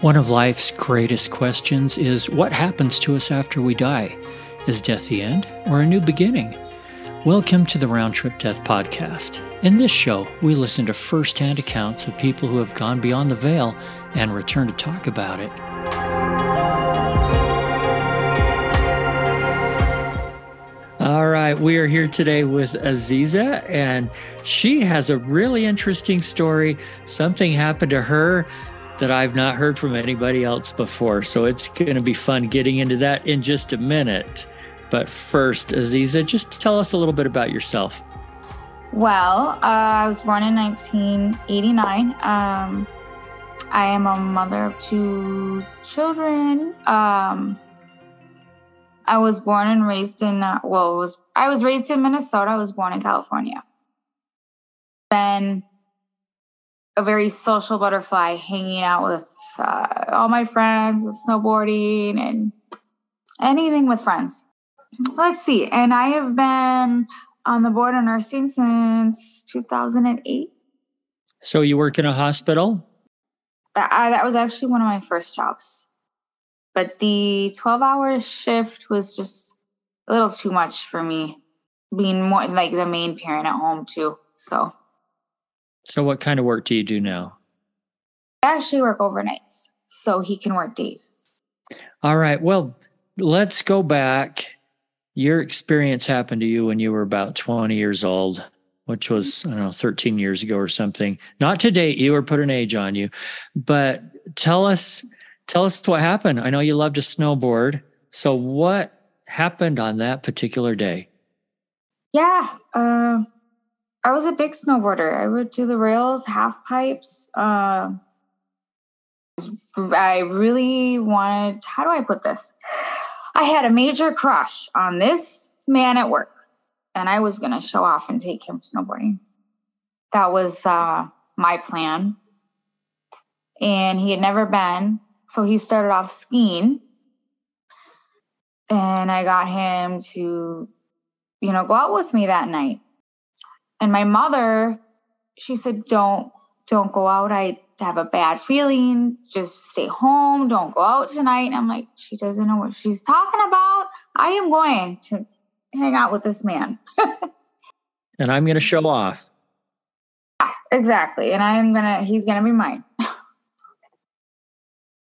One of life's greatest questions is what happens to us after we die? Is death the end or a new beginning? Welcome to the Round Trip Death Podcast. In this show, we listen to firsthand accounts of people who have gone beyond the veil and return to talk about it. All right, we are here today with Aziza, and she has a really interesting story. Something happened to her that I've not heard from anybody else before. So it's going to be fun getting into that in just a minute. But first, Aziza, just tell us a little bit about yourself. Well, uh, I was born in 1989. Um, I am a mother of two children. Um, I was born and raised in uh, well, was I was raised in Minnesota. I was born in California. Then a very social butterfly, hanging out with uh, all my friends, snowboarding, and anything with friends. Let's see. And I have been on the board of nursing since 2008. So you work in a hospital? I, that was actually one of my first jobs. But the 12 hour shift was just a little too much for me, being more like the main parent at home, too. So so, what kind of work do you do now? I actually work overnights, so he can work days. All right. Well, let's go back. Your experience happened to you when you were about 20 years old, which was, I don't know, 13 years ago or something. Not to date you or put an age on you, but tell us, tell us what happened. I know you love to snowboard. So, what happened on that particular day? Yeah. Uh, I was a big snowboarder. I would do the rails, half pipes. Uh, I really wanted, how do I put this? I had a major crush on this man at work, and I was going to show off and take him snowboarding. That was uh, my plan. And he had never been. So he started off skiing. And I got him to, you know, go out with me that night. And my mother, she said, don't, don't go out. I have a bad feeling. Just stay home. Don't go out tonight. And I'm like, she doesn't know what she's talking about. I am going to hang out with this man. and I'm going to show off. Exactly. And I'm going to, he's going to be mine.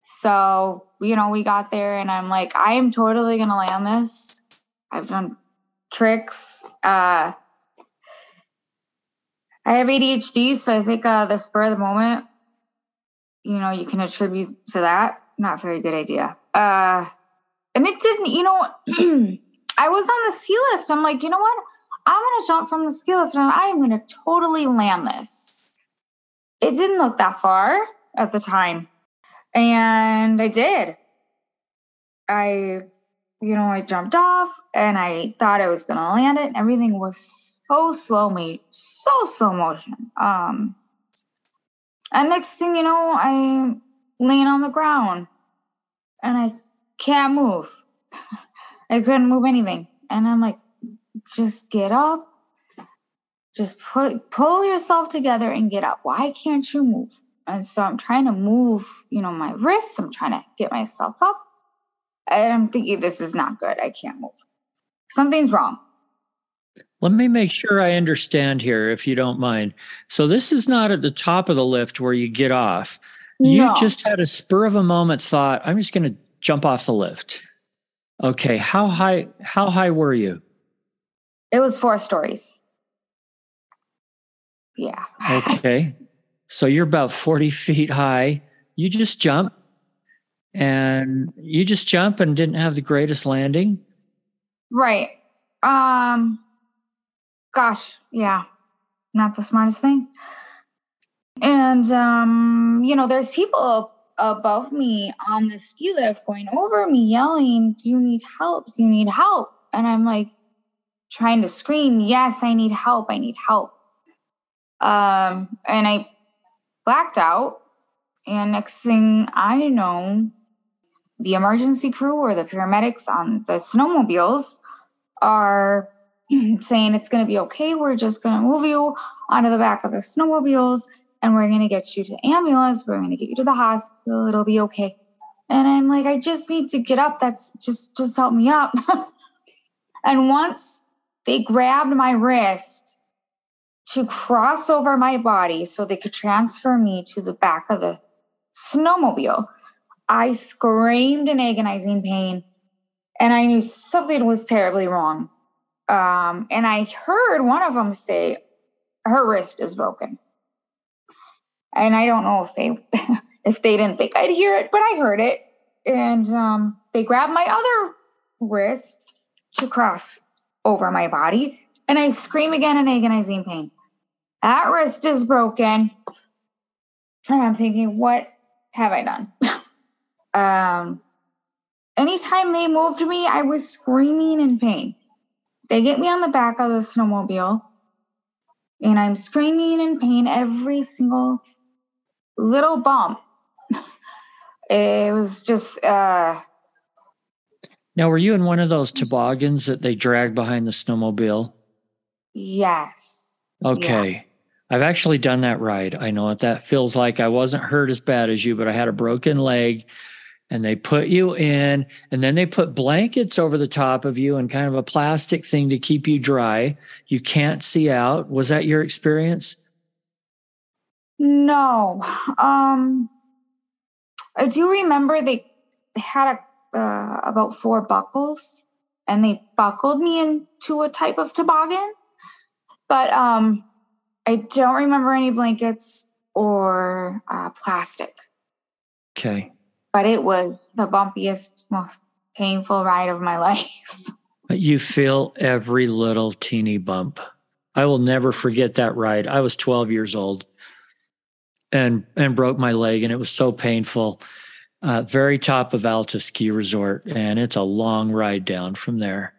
so, you know, we got there and I'm like, I am totally going to land this. I've done tricks. Uh, I have ADHD, so I think uh, the spur of the moment, you know, you can attribute to that. Not very good idea. Uh, and it didn't, you know, I was on the ski lift. I'm like, you know what? I'm going to jump from the ski lift and I am going to totally land this. It didn't look that far at the time. And I did. I, you know, I jumped off and I thought I was going to land it and everything was so slow me, so slow motion. Um, and next thing you know, I'm laying on the ground and I can't move. I couldn't move anything. And I'm like, just get up. Just put pull yourself together and get up. Why can't you move? And so I'm trying to move, you know, my wrists. I'm trying to get myself up. And I'm thinking, this is not good. I can't move. Something's wrong. Let me make sure I understand here, if you don't mind. So, this is not at the top of the lift where you get off. No. You just had a spur of a moment thought, I'm just going to jump off the lift. Okay. How high, how high were you? It was four stories. Yeah. okay. So, you're about 40 feet high. You just jump and you just jump and didn't have the greatest landing. Right. Um, gosh, yeah, not the smartest thing. And, um, you know, there's people above me on the ski lift going over me, yelling, Do you need help? Do you need help? And I'm like trying to scream, Yes, I need help. I need help. Um, and I blacked out. And next thing I know, the emergency crew or the paramedics on the snowmobiles are saying it's going to be okay. We're just going to move you onto the back of the snowmobiles and we're going to get you to ambulance. We're going to get you to the hospital. It'll be okay. And I'm like, I just need to get up. That's just, just help me up. and once they grabbed my wrist to cross over my body so they could transfer me to the back of the snowmobile, I screamed in agonizing pain and I knew something was terribly wrong. Um, and I heard one of them say, her wrist is broken. And I don't know if they if they didn't think I'd hear it, but I heard it. And um, they grabbed my other wrist to cross over my body, and I scream again in agonizing pain. That wrist is broken. And I'm thinking, what have I done? um, anytime they moved me, I was screaming in pain. They get me on the back of the snowmobile, and I'm screaming in pain every single little bump. it was just. Uh, now, were you in one of those toboggans that they drag behind the snowmobile? Yes. Okay. Yeah. I've actually done that ride. I know what that feels like. I wasn't hurt as bad as you, but I had a broken leg and they put you in and then they put blankets over the top of you and kind of a plastic thing to keep you dry. You can't see out. Was that your experience? No. Um I do remember they had a, uh, about four buckles and they buckled me into a type of toboggan. But um I don't remember any blankets or uh, plastic. Okay but it was the bumpiest, most painful ride of my life. You feel every little teeny bump. I will never forget that ride. I was 12 years old and and broke my leg and it was so painful. Uh, very top of Alta Ski Resort and it's a long ride down from there.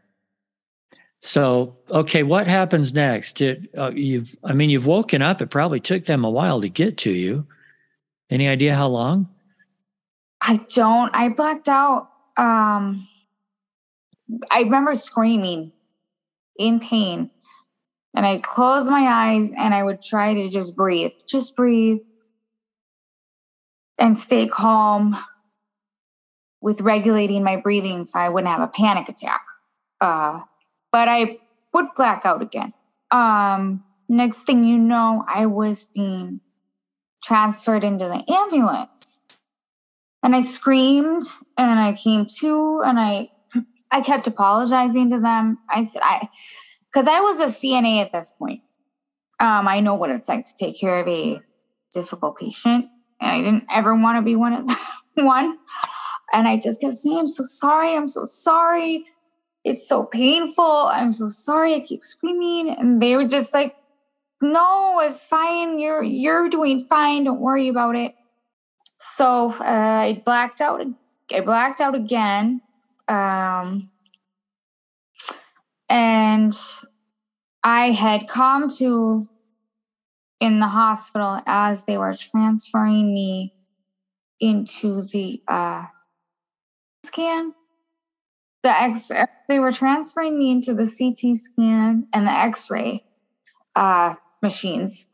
So, okay, what happens next? It, uh, you've, I mean, you've woken up. It probably took them a while to get to you. Any idea how long? I don't. I blacked out. Um, I remember screaming in pain. And I closed my eyes and I would try to just breathe, just breathe and stay calm with regulating my breathing so I wouldn't have a panic attack. Uh, but I would black out again. Um, next thing you know, I was being transferred into the ambulance and I screamed and I came to and I I kept apologizing to them. I said I because I was a CNA at this point. Um, I know what it's like to take care of a difficult patient, and I didn't ever want to be one of one. And I just kept saying, "I'm so sorry. I'm so sorry. It's so painful. I'm so sorry." I keep screaming, and they were just like, "No, it's fine. You're you're doing fine. Don't worry about it." So uh, I blacked out. I blacked out again, um, and I had come to in the hospital as they were transferring me into the uh, scan. The X, they were transferring me into the CT scan and the X-ray uh, machines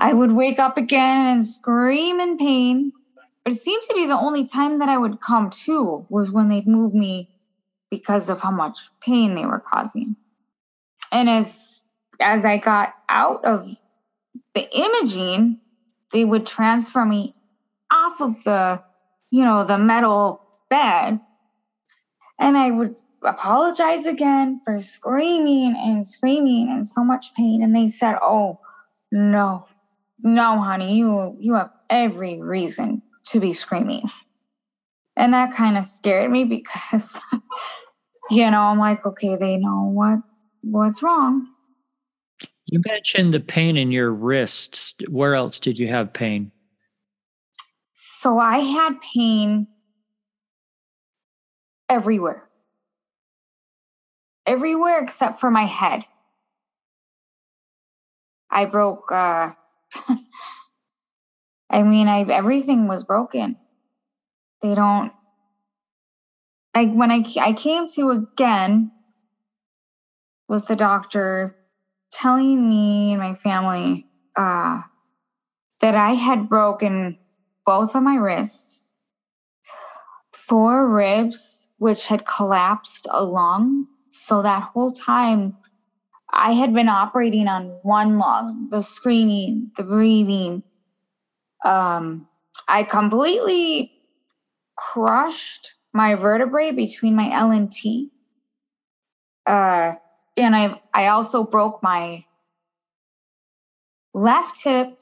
I would wake up again and scream in pain. But it seemed to be the only time that I would come to was when they'd move me because of how much pain they were causing. And as as I got out of the imaging, they would transfer me off of the, you know, the metal bed. And I would apologize again for screaming and screaming and so much pain. And they said, Oh, no, no, honey, you you have every reason to be screaming. And that kind of scared me because you know, I'm like, okay, they know what what's wrong. You mentioned the pain in your wrists. Where else did you have pain? So I had pain everywhere. Everywhere except for my head. I broke uh I mean, I everything was broken. They don't like when I I came to again with the doctor telling me and my family uh that I had broken both of my wrists, four ribs, which had collapsed a lung. So that whole time, I had been operating on one lung, the screening, the breathing. Um, I completely crushed my vertebrae between my L and T. Uh, and I I also broke my left hip,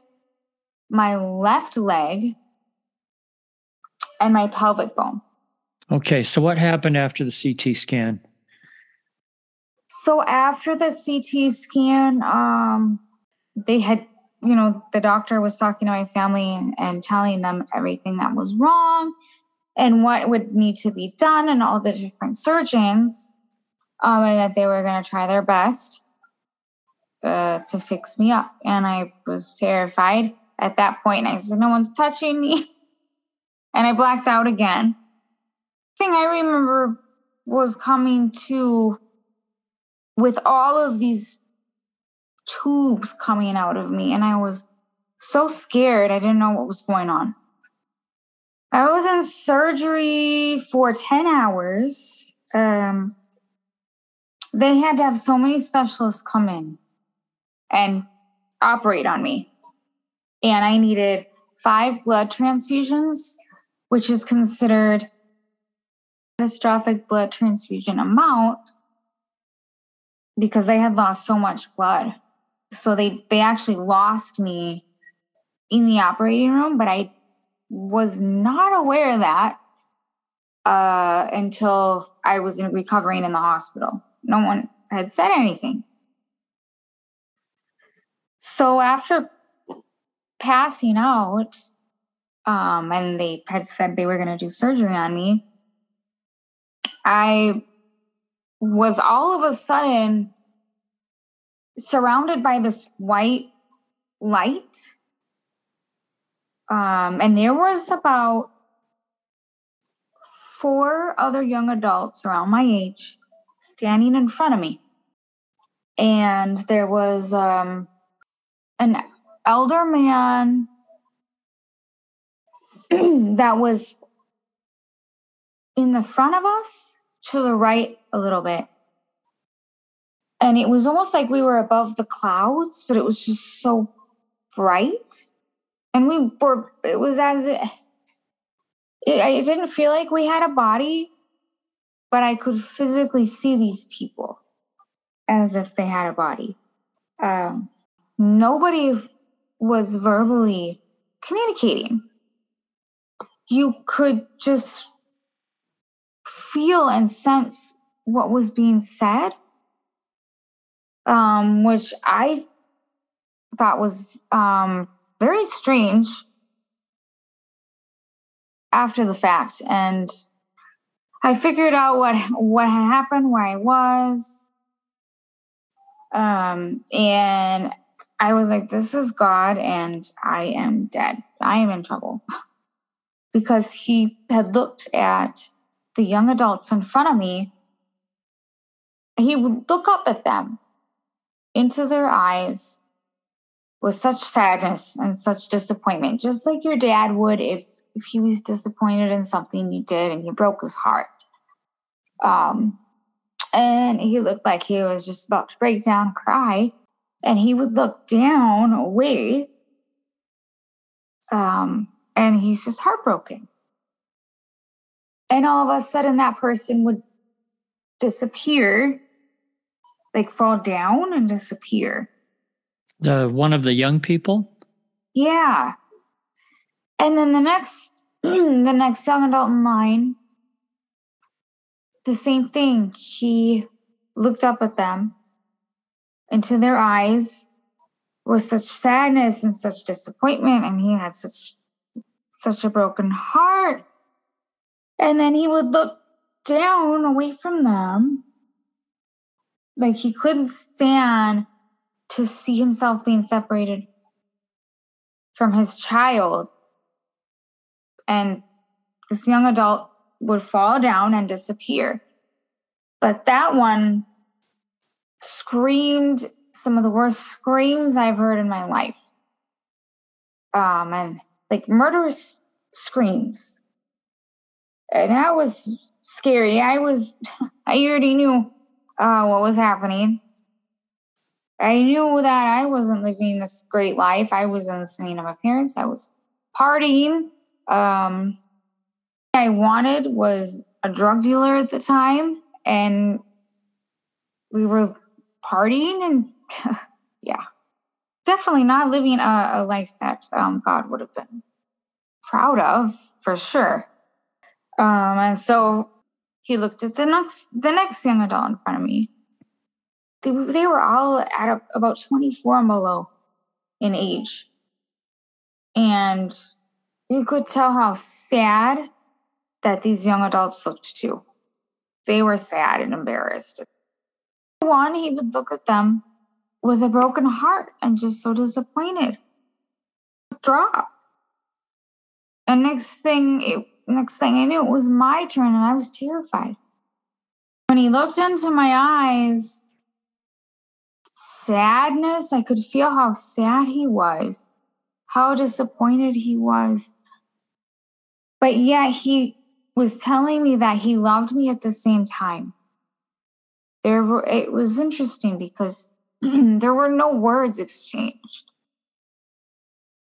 my left leg, and my pelvic bone. Okay, so what happened after the CT scan? So after the CT scan, um, they had, you know, the doctor was talking to my family and, telling them everything that was wrong and what would need to be done and all the different surgeons um, and that they were going to try their best uh, to fix me up. And I was terrified at that point. I said, No one's touching me. And I blacked out again. Thing I remember was coming to with all of these tubes coming out of me. And I was so scared. I didn't know what was going on. I was in surgery for 10 hours. Um, they had to have so many specialists come in and operate on me. And I needed five blood transfusions, which is considered catastrophic blood transfusion amount because I had lost so much blood. So they they actually lost me in the operating room, but I was not aware of that uh, until I was in recovering in the hospital. No one had said anything. So after passing out, um, and they had said they were going to do surgery on me, I was all of a sudden surrounded by this white light. Um, and there was about four other young adults around my age standing in front of me. And there was um, an elder man that was in the front of us to the right a little bit. And it was almost like we were above the clouds, but it was just so bright. And we were, it was as it, it, it didn't feel like we had a body, but I could physically see these people as if they had a body. Um, nobody was verbally communicating. You could just feel and sense what was being said, um, which I thought was um, very strange after the fact. And I figured out what what had happened, where I was, um, and I was like, "This is God, and I am dead. I am in trouble." because he had looked at the young adults in front of me, he would look up at them into their eyes with such sadness and such disappointment, just like your dad would if if he was disappointed in something you did and you broke his heart. Um, and he looked like he was just about to break down and cry. And he would look down away. Um, and he's just heartbroken. And all of a sudden, that person would disappear, like fall down and disappear. The one of the young people? Yeah. And then the next the next young adult in line, the same thing. He looked up at them into their eyes with such sadness and such disappointment, and he had such such a broken heart. And then he would look down away from them. Like he couldn't stand to see himself being separated from his child. And this young adult would fall down and disappear. But that one screamed some of the worst screams I've heard in my life. um, and like murderous screams. And that was scary. I was, I already knew uh, what was happening. I knew that I wasn't living this great life. I was listening to my parents. I was partying. Um, I wanted was a drug dealer at the time, and we were partying, and yeah, definitely not living a, a life that um, God would have been proud of for sure. Um, and so he looked at the next the next young adult in front of me. They, they were all at a, about 24 and below in age. And you could tell how sad that these young adults looked too. They were sad and embarrassed. One, he would look at them with a broken heart and just so disappointed. Drop. And next thing, it, next thing I knew, it was my turn, and I was terrified. When he looked into my eyes, sadness, I could feel how sad he was, how disappointed he was. But yet he was telling me that he loved me at the same time. There were, it was interesting because there were no words exchanged.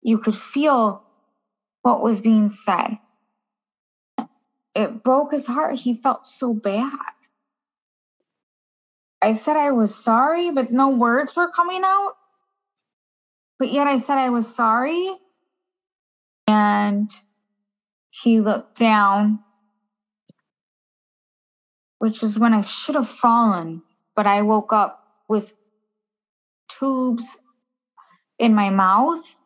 You could feel what was being said. It broke his heart. He felt so bad. I said I was sorry, but no words were coming out. But yet I said I was sorry. And he looked down, which is when I should have fallen, but I woke up with tubes in my mouth.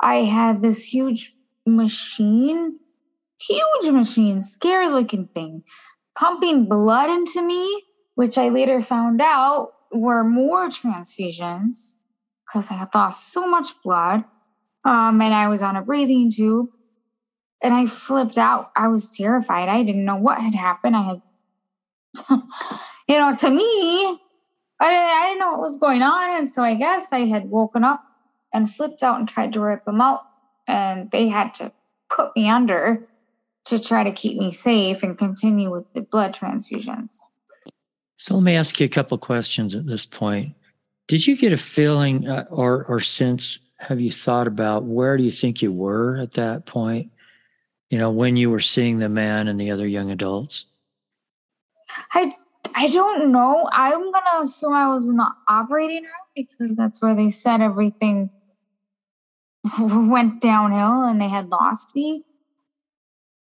I had this huge machine, huge machine, scary looking thing, pumping blood into me, which I later found out were more transfusions because I had lost so much blood. Um, and I was on a breathing tube and I flipped out. I was terrified. I didn't know what had happened. I had, you know, to me, I didn't, I didn't know what was going on. And so I guess I had woken up and flipped out and tried to rip them out. And they had to put me under to try to keep me safe and continue with the blood transfusions. So let me ask you a couple questions at this point. Did you get a feeling uh, or or sense? Have you thought about where do you think you were at that point? You know, when you were seeing the man and the other young adults. I I don't know. I'm gonna assume I was in the operating room because that's where they said everything went downhill and they had lost me.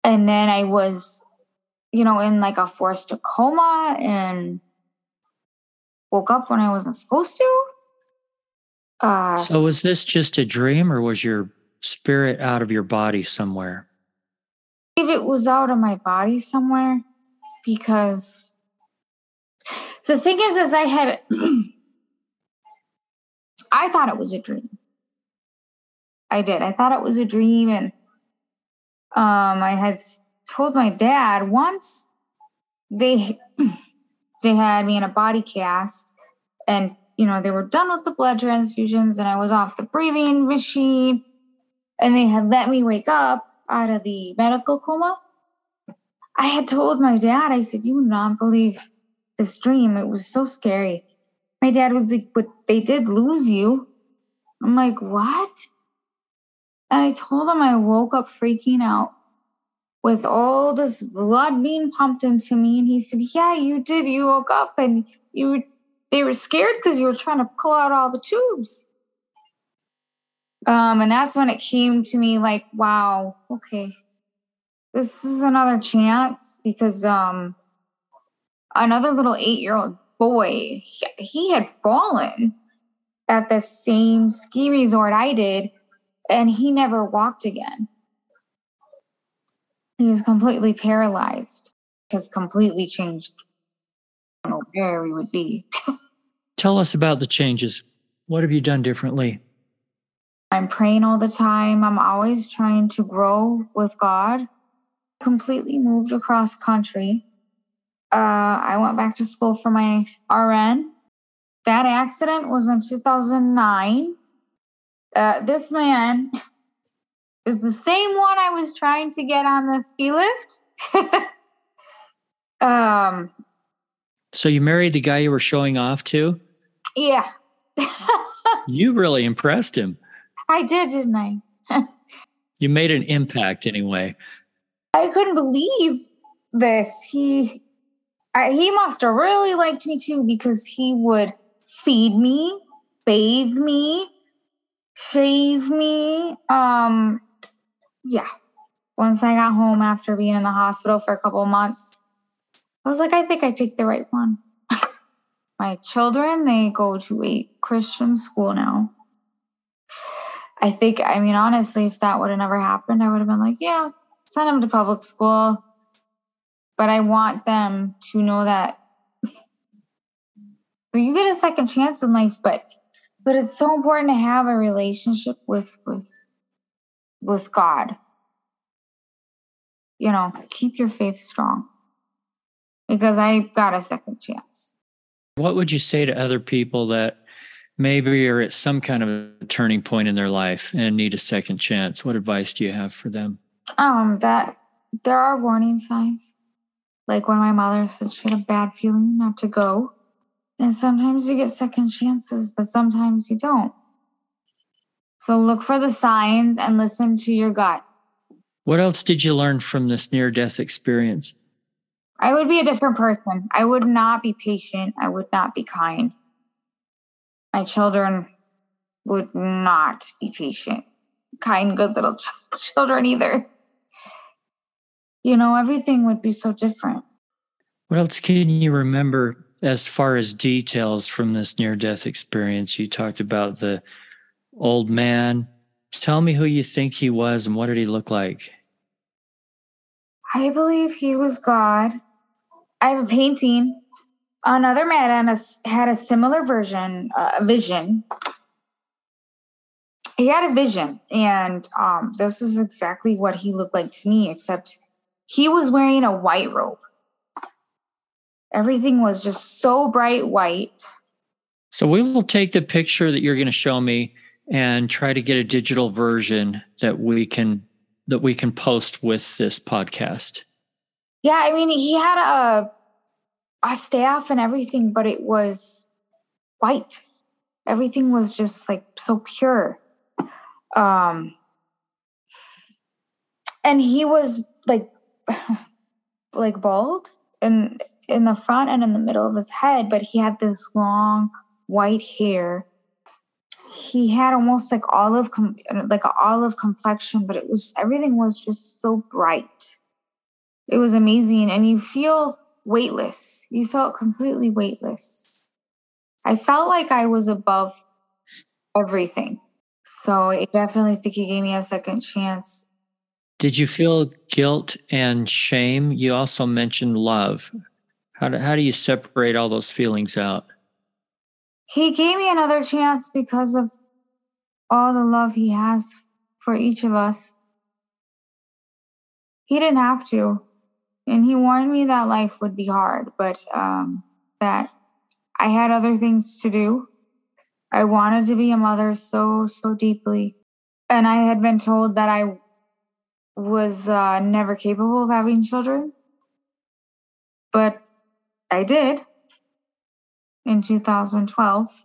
And then I was, you know, in like a forced coma and woke up when I wasn't supposed to. Uh, so was this just a dream or was your spirit out of your body somewhere? If it was out of my body somewhere, because the thing is, is I had, I thought it was a dream. I did. I thought it was a dream, and um, I had told my dad once they they had me in a body cast, and you know they were done with the blood transfusions, and I was off the breathing machine, and they had let me wake up out of the medical coma. I had told my dad, I said, "You would not believe this dream. It was so scary." My dad was like, "But they did lose you." I'm like, "What?" And I told him I woke up freaking out with all this blood being pumped into me. And he said, Yeah, you did. You woke up and you were, they were scared because you were trying to pull out all the tubes. Um, and that's when it came to me like, wow, okay, this is another chance because um, another little eight year old boy, he, he had fallen at the same ski resort I did and he never walked again. He was completely paralyzed, has completely changed. I don't know where we would be. Tell us about the changes. What have you done differently? I'm praying all the time. I'm always trying to grow with God. Completely moved across country. Uh, I went back to school for my RN. That accident was in 2009 uh, this man is the same one I was trying to get on the ski lift. um, So you married the guy you were showing off to? yeah, You really impressed him. I did, didn't I? You made an impact anyway. I couldn't believe this. He, I, he must have really liked me too because he would feed me, bathe me, shave me. Um, yeah. Once I got home after being in the hospital for a couple months, I was like, I think I picked the right one. My children, they go to a Christian school now. I think, I mean, honestly, if that would have never happened, I would have been like, yeah, send them to public school. But I want them to know that you get a second chance in life, but but it's so important to have a relationship with with with God. You know, keep your faith strong. Because I got a second chance. What would you say to other people that maybe are at some kind of a turning point in their life and need a second chance? What advice do you have for them? Um, that there are warning signs. Like when my mother said she had a bad feeling not to go. And sometimes you get second chances, but sometimes you don't. So look for the signs and listen to your gut. What else did you learn from this near death experience? I would be a different person. I would not be patient. I would not be kind. My children would not be patient, kind, good little ch- children either. You know, everything would be so different. What else can you remember as far as details from this near death experience? You talked about the old man. Tell me who you think he was and what did he look like? I believe he was God. I have a painting. Another man had a, similar version, uh, vision. He had a vision, and um, this is exactly what he looked like to me, except he was wearing a white robe. Everything was just so bright white. So we will take the picture that you're going to show me and try to get a digital version that we can that we can post with this podcast. Yeah, I mean, he had a a staff and everything, but it was white. Everything was just like so pure. Um and he was like like bald in in the front and in the middle of his head, but he had this long white hair. He had almost like olive com- like an olive complexion, but it was everything was just so bright. It was amazing and you feel weightless. You felt completely weightless. I felt like I was above everything. So I definitely think he gave me a second chance. Did you feel guilt and shame? You also mentioned love. How do, how do you separate all those feelings out? He gave me another chance because of all the love he has for each of us. He didn't have to. And he warned me that life would be hard, but um, that I had other things to do. I wanted to be a mother so, so deeply. And I had been told that I was uh, never capable of having children. But I did in 2012.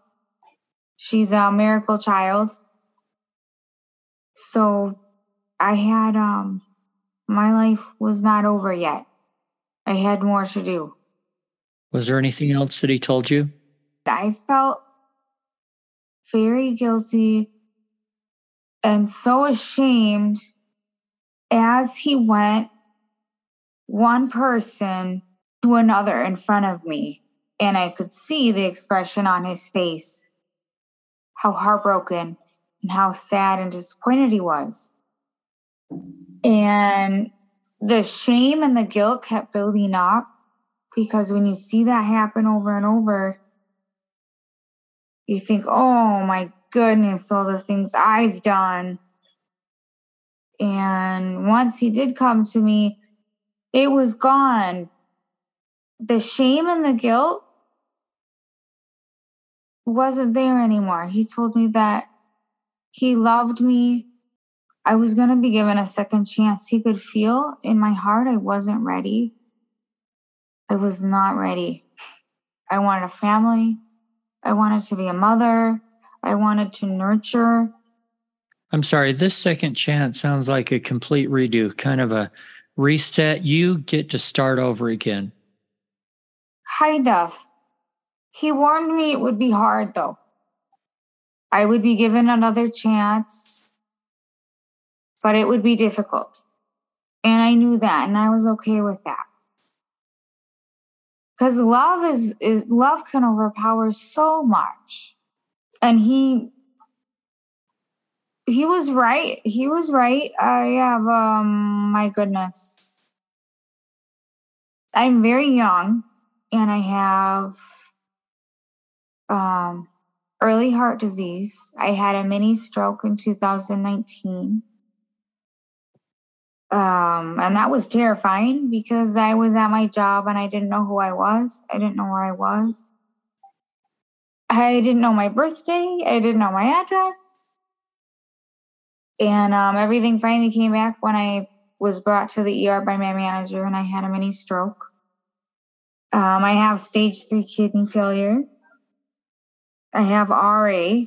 She's a miracle child. So I had, um, my life was not over yet. I had more to do. Was there anything else that he told you? I felt very guilty and so ashamed as he went one person to another in front of me. And I could see the expression on his face how heartbroken and how sad and disappointed he was. And the shame and the guilt kept building up because when you see that happen over and over, you think, oh my goodness, all the things I've done. And once he did come to me, it was gone. The shame and the guilt wasn't there anymore. He told me that he loved me I was going to be given a second chance. He could feel in my heart I wasn't ready. I was not ready. I wanted a family. I wanted to be a mother. I wanted to nurture. I'm sorry, this second chance sounds like a complete redo, kind of a reset. You get to start over again. Kind of. He warned me it would be hard, though. I would be given another chance, but it would be difficult. And I knew that, and I was okay with that. Because love is, is love can overpower so much. And he he was right. He was right. I have um my goodness. I'm very young and I have um early heart disease. I had a mini stroke in 2019. Um, and that was terrifying because I was at my job and I didn't know who I was. I didn't know where I was. I didn't know my birthday. I didn't know my address. And um, everything finally came back when I was brought to the ER by my manager and I had a mini stroke. Um, I have stage three kidney failure. I have RA,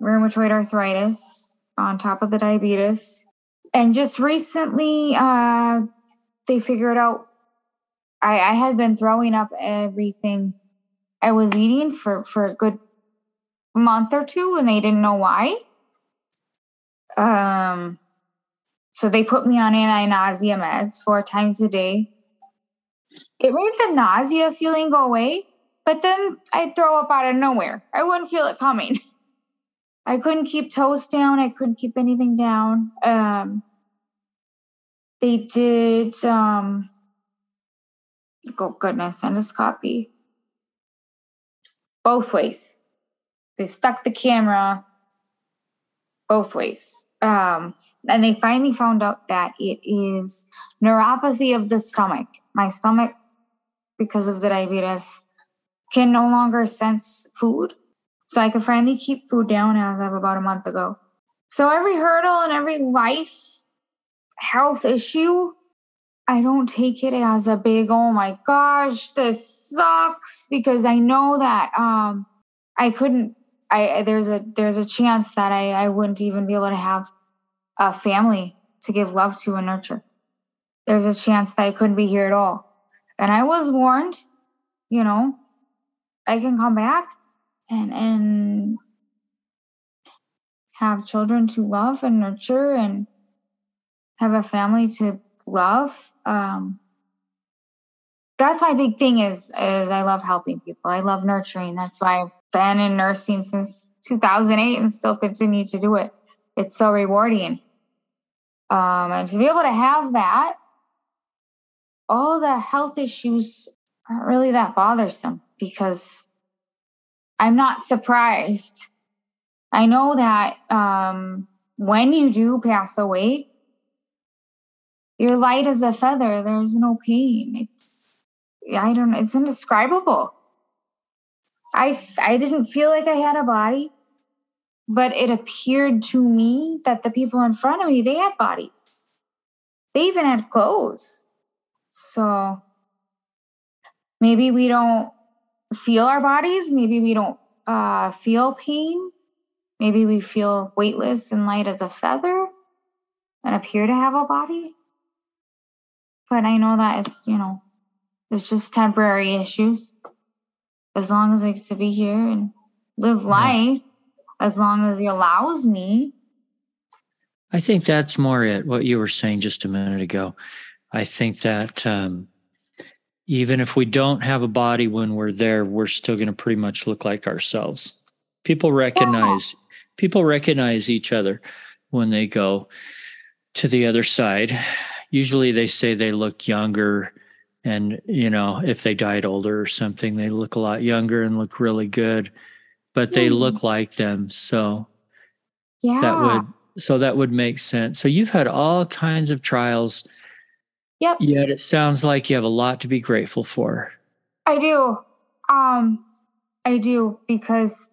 rheumatoid arthritis, on top of the diabetes. And just recently, uh, they figured out I, I had been throwing up everything I was eating for, for a good month or two, and they didn't know why. Um, so they put me on anti-nausea meds four times a day. It made the nausea feeling go away, but then I'd throw up out of nowhere. I wouldn't feel it coming. I couldn't keep toes down. I couldn't keep anything down. Um, they did, um, oh goodness, endoscopy. Both ways. They stuck the camera both ways. Um, and they finally found out that it is neuropathy of the stomach. My stomach, because of the diabetes, can no longer sense food. So I could finally keep food down as of about a month ago. So every hurdle and every life health issue, I don't take it as a big, oh my gosh, this sucks because I know that um, I couldn't I there's a there's a chance that I, I wouldn't even be able to have a family to give love to and nurture. There's a chance that I couldn't be here at all. And I was warned, you know, I can come back and and have children to love and nurture and have a family to love. Um, that's my big thing is is I love helping people. I love nurturing. That's why I've been in nursing since 2008 and still continue to do it. It's so rewarding. Um, and to be able to have that, all the health issues aren't really that bothersome because I'm not surprised. I know that um, when you do pass away, you're light as a feather. There's no pain. It's I don't know. It's indescribable. I I didn't feel like I had a body, but it appeared to me that the people in front of me they had bodies. They even had clothes. So maybe we don't feel our bodies. Maybe we don't uh, feel pain. Maybe we feel weightless and light as a feather and appear to have a body. But I know that it's, you know, it's just temporary issues as long as I get to be here and live life, as long as he allows me. I think that's more it, what you were saying just a minute ago. I think that um, even if we don't have a body when we're there, we're still going to pretty much look like ourselves. People recognize yeah. people recognize each other when they go to the other side. Usually they say they look younger and you know if they died older or something they look a lot younger and look really good but they mm. look like them so yeah that would so that would make sense so you've had all kinds of trials yep yet it sounds like you have a lot to be grateful for i do um i do because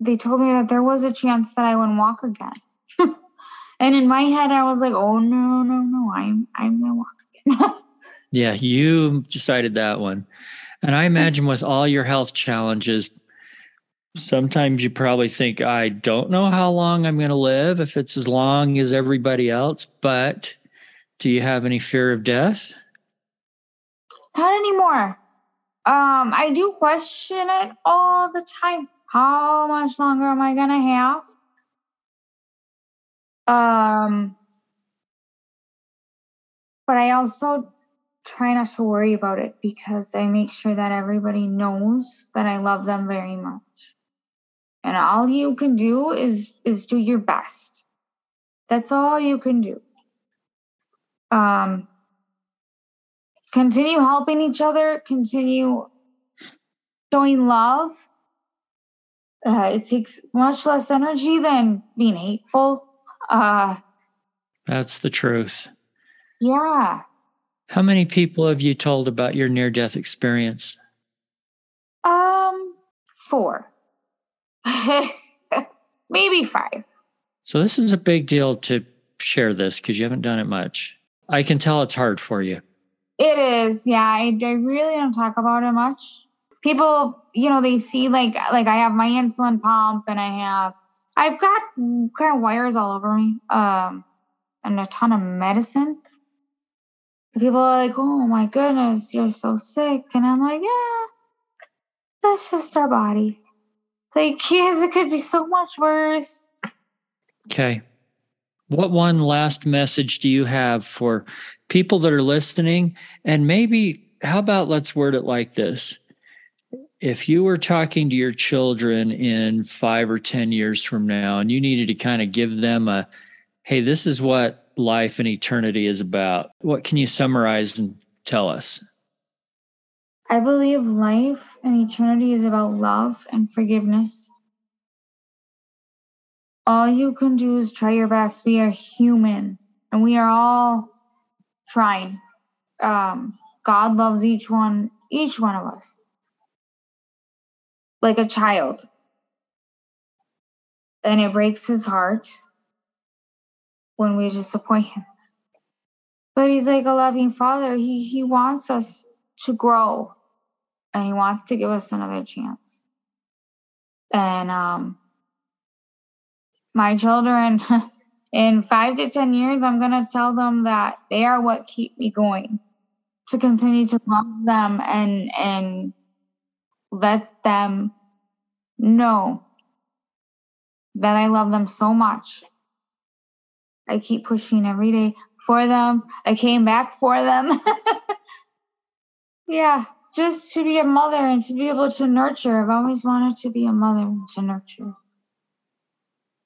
they told me that there was a chance that i wouldn't walk again And in my head, I was like, oh no, no, no, I'm I'm gonna walk again. yeah, you decided that one. And I imagine with all your health challenges, sometimes you probably think, I don't know how long I'm going to live, if it's as long as everybody else. But do you have any fear of death? Not anymore. Um, I do question it all the time. How much longer am I to have? Um, but I also try not to worry about it because I make sure that everybody knows that I love them very much and all you can do is is do your best that's all you can do um continue helping each other continue showing love. Uh, it takes much less energy than being hateful. Uh that's the truth. Yeah. How many people have you told about your near death experience? Um four. Maybe five. So this is a big deal to share this because you haven't done it much. I can tell it's hard for you. It is, yeah. I, I really don't talk about it much. People, you know, they see like like I have my insulin pump and I have I've got kind of wires all over me, um, and a ton of medicine. People are like, "Oh my goodness, you're so sick," and I'm like, "Yeah, that's just our body." Like, kids, it could be so much worse. Okay. What one last message do you have for people that are listening? And maybe, how about let's word it like this? If you were talking to your children in five or 10 years from now, and you needed to kind of give them a, hey, this is what life and eternity is about, what can you summarize and tell us? I believe life and eternity is about love and forgiveness. All you can do is try your best. We are human and we are all trying. Um, God loves each one, each one of us, like a child. And it breaks his heart when we disappoint him. But he's like a loving father. He he wants us to grow and he wants to give us another chance. And um, my children, in five to 10 years, I'm going to tell them that they are what keep me going to continue to love them and, and let them know that I love them so much. I keep pushing every day for them. I came back for them. yeah just to be a mother and to be able to nurture. I've always wanted to be a mother and to nurture.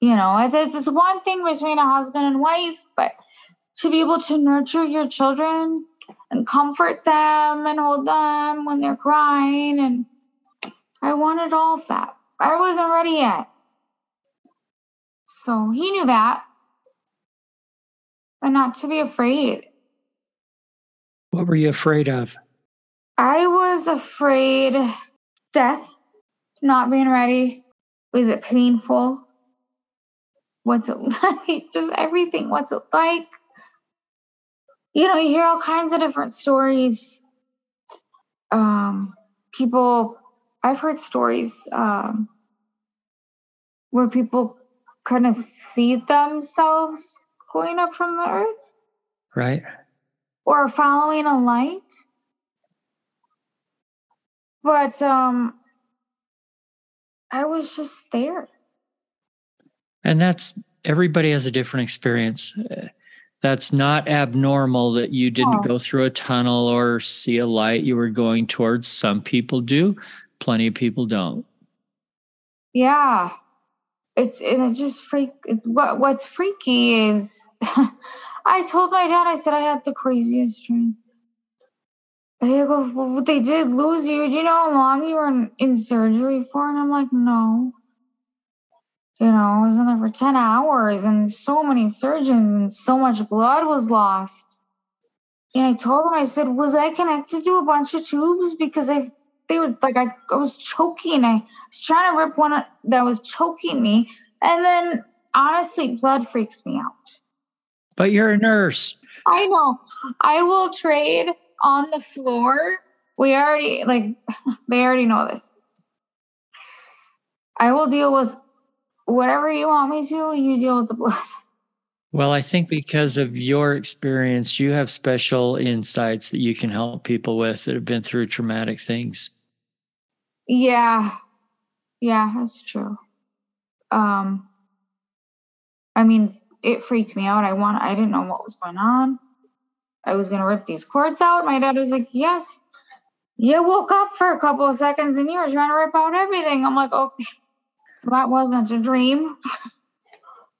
You know, it's, it's, it's one thing between a husband and wife, but to be able to nurture your children and comfort them and hold them when they're crying. And I wanted all of that. I wasn't ready yet. So he knew that. And not to be afraid. What were you afraid of? I was afraid death, not being ready. Was it painful? What's it like? Just everything. What's it like? You know, you hear all kinds of different stories. Um, people, I've heard stories um, where people kind of see themselves going up from the earth. Right. Or following a light but um I was just there. And that's everybody has a different experience. Uh, that's not abnormal that you didn't oh. go through a tunnel or see a light you were going towards. Some people do, plenty of people don't. Yeah. It's and it just freak it's, what what's freaky is I told my dad I said I had the craziest dream. They go, well, they did lose you. Do you know how long you were in, in surgery for? And I'm like, no. You know, I was in there for 10 hours and so many surgeons and so much blood was lost. And I told them, I said, was I connected to a bunch of tubes? Because I, they were like, I, I was choking. I was trying to rip one that was choking me. And then honestly, blood freaks me out. But you're a nurse. I know. I will trade on the floor. We already like they already know this. I will deal with whatever you want me to. You deal with the blood. Well, I think because of your experience, you have special insights that you can help people with that have been through traumatic things. Yeah. Yeah, that's true. Um I mean, it freaked me out. I want I didn't know what was going on. I was gonna rip these cords out. My dad was like, Yes. You woke up for a couple of seconds and you were trying to rip out everything. I'm like, okay. So that wasn't a dream.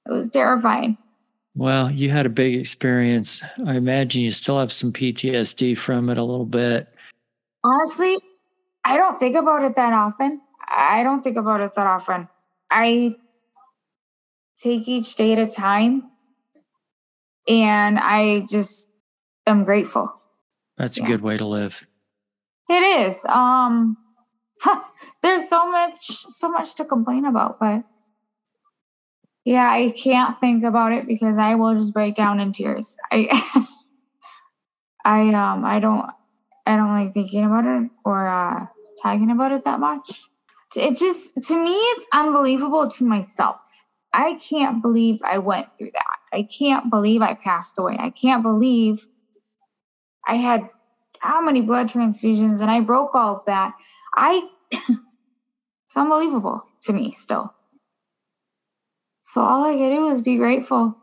it was terrifying. Well, you had a big experience. I imagine you still have some PTSD from it a little bit. Honestly, I don't think about it that often. I don't think about it that often. I take each day at a time and I just am grateful. That's yeah. a good way to live. It is. Um there's so much so much to complain about, but yeah, I can't think about it because I will just break down in tears. I I um I don't I don't like thinking about it or uh talking about it that much. It just to me it's unbelievable to myself. I can't believe I went through that. I can't believe I passed away. I can't believe I had how many blood transfusions and I broke all of that. I it's unbelievable to me still. So all I can do is be grateful.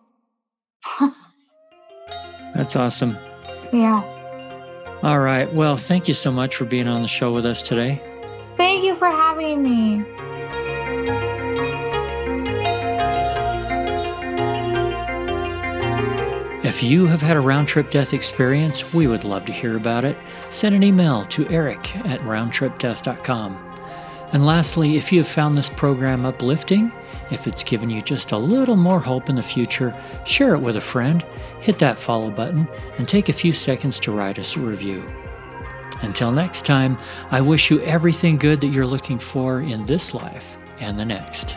That's awesome. Yeah. All right. Well, thank you so much for being on the show with us today. Thank you for having me. If you have had a round trip death experience, we would love to hear about it. Send an email to eric at roundtripdeath.com. And lastly, if you have found this program uplifting, if it's given you just a little more hope in the future, share it with a friend, hit that follow button, and take a few seconds to write us a review. Until next time, I wish you everything good that you're looking for in this life and the next.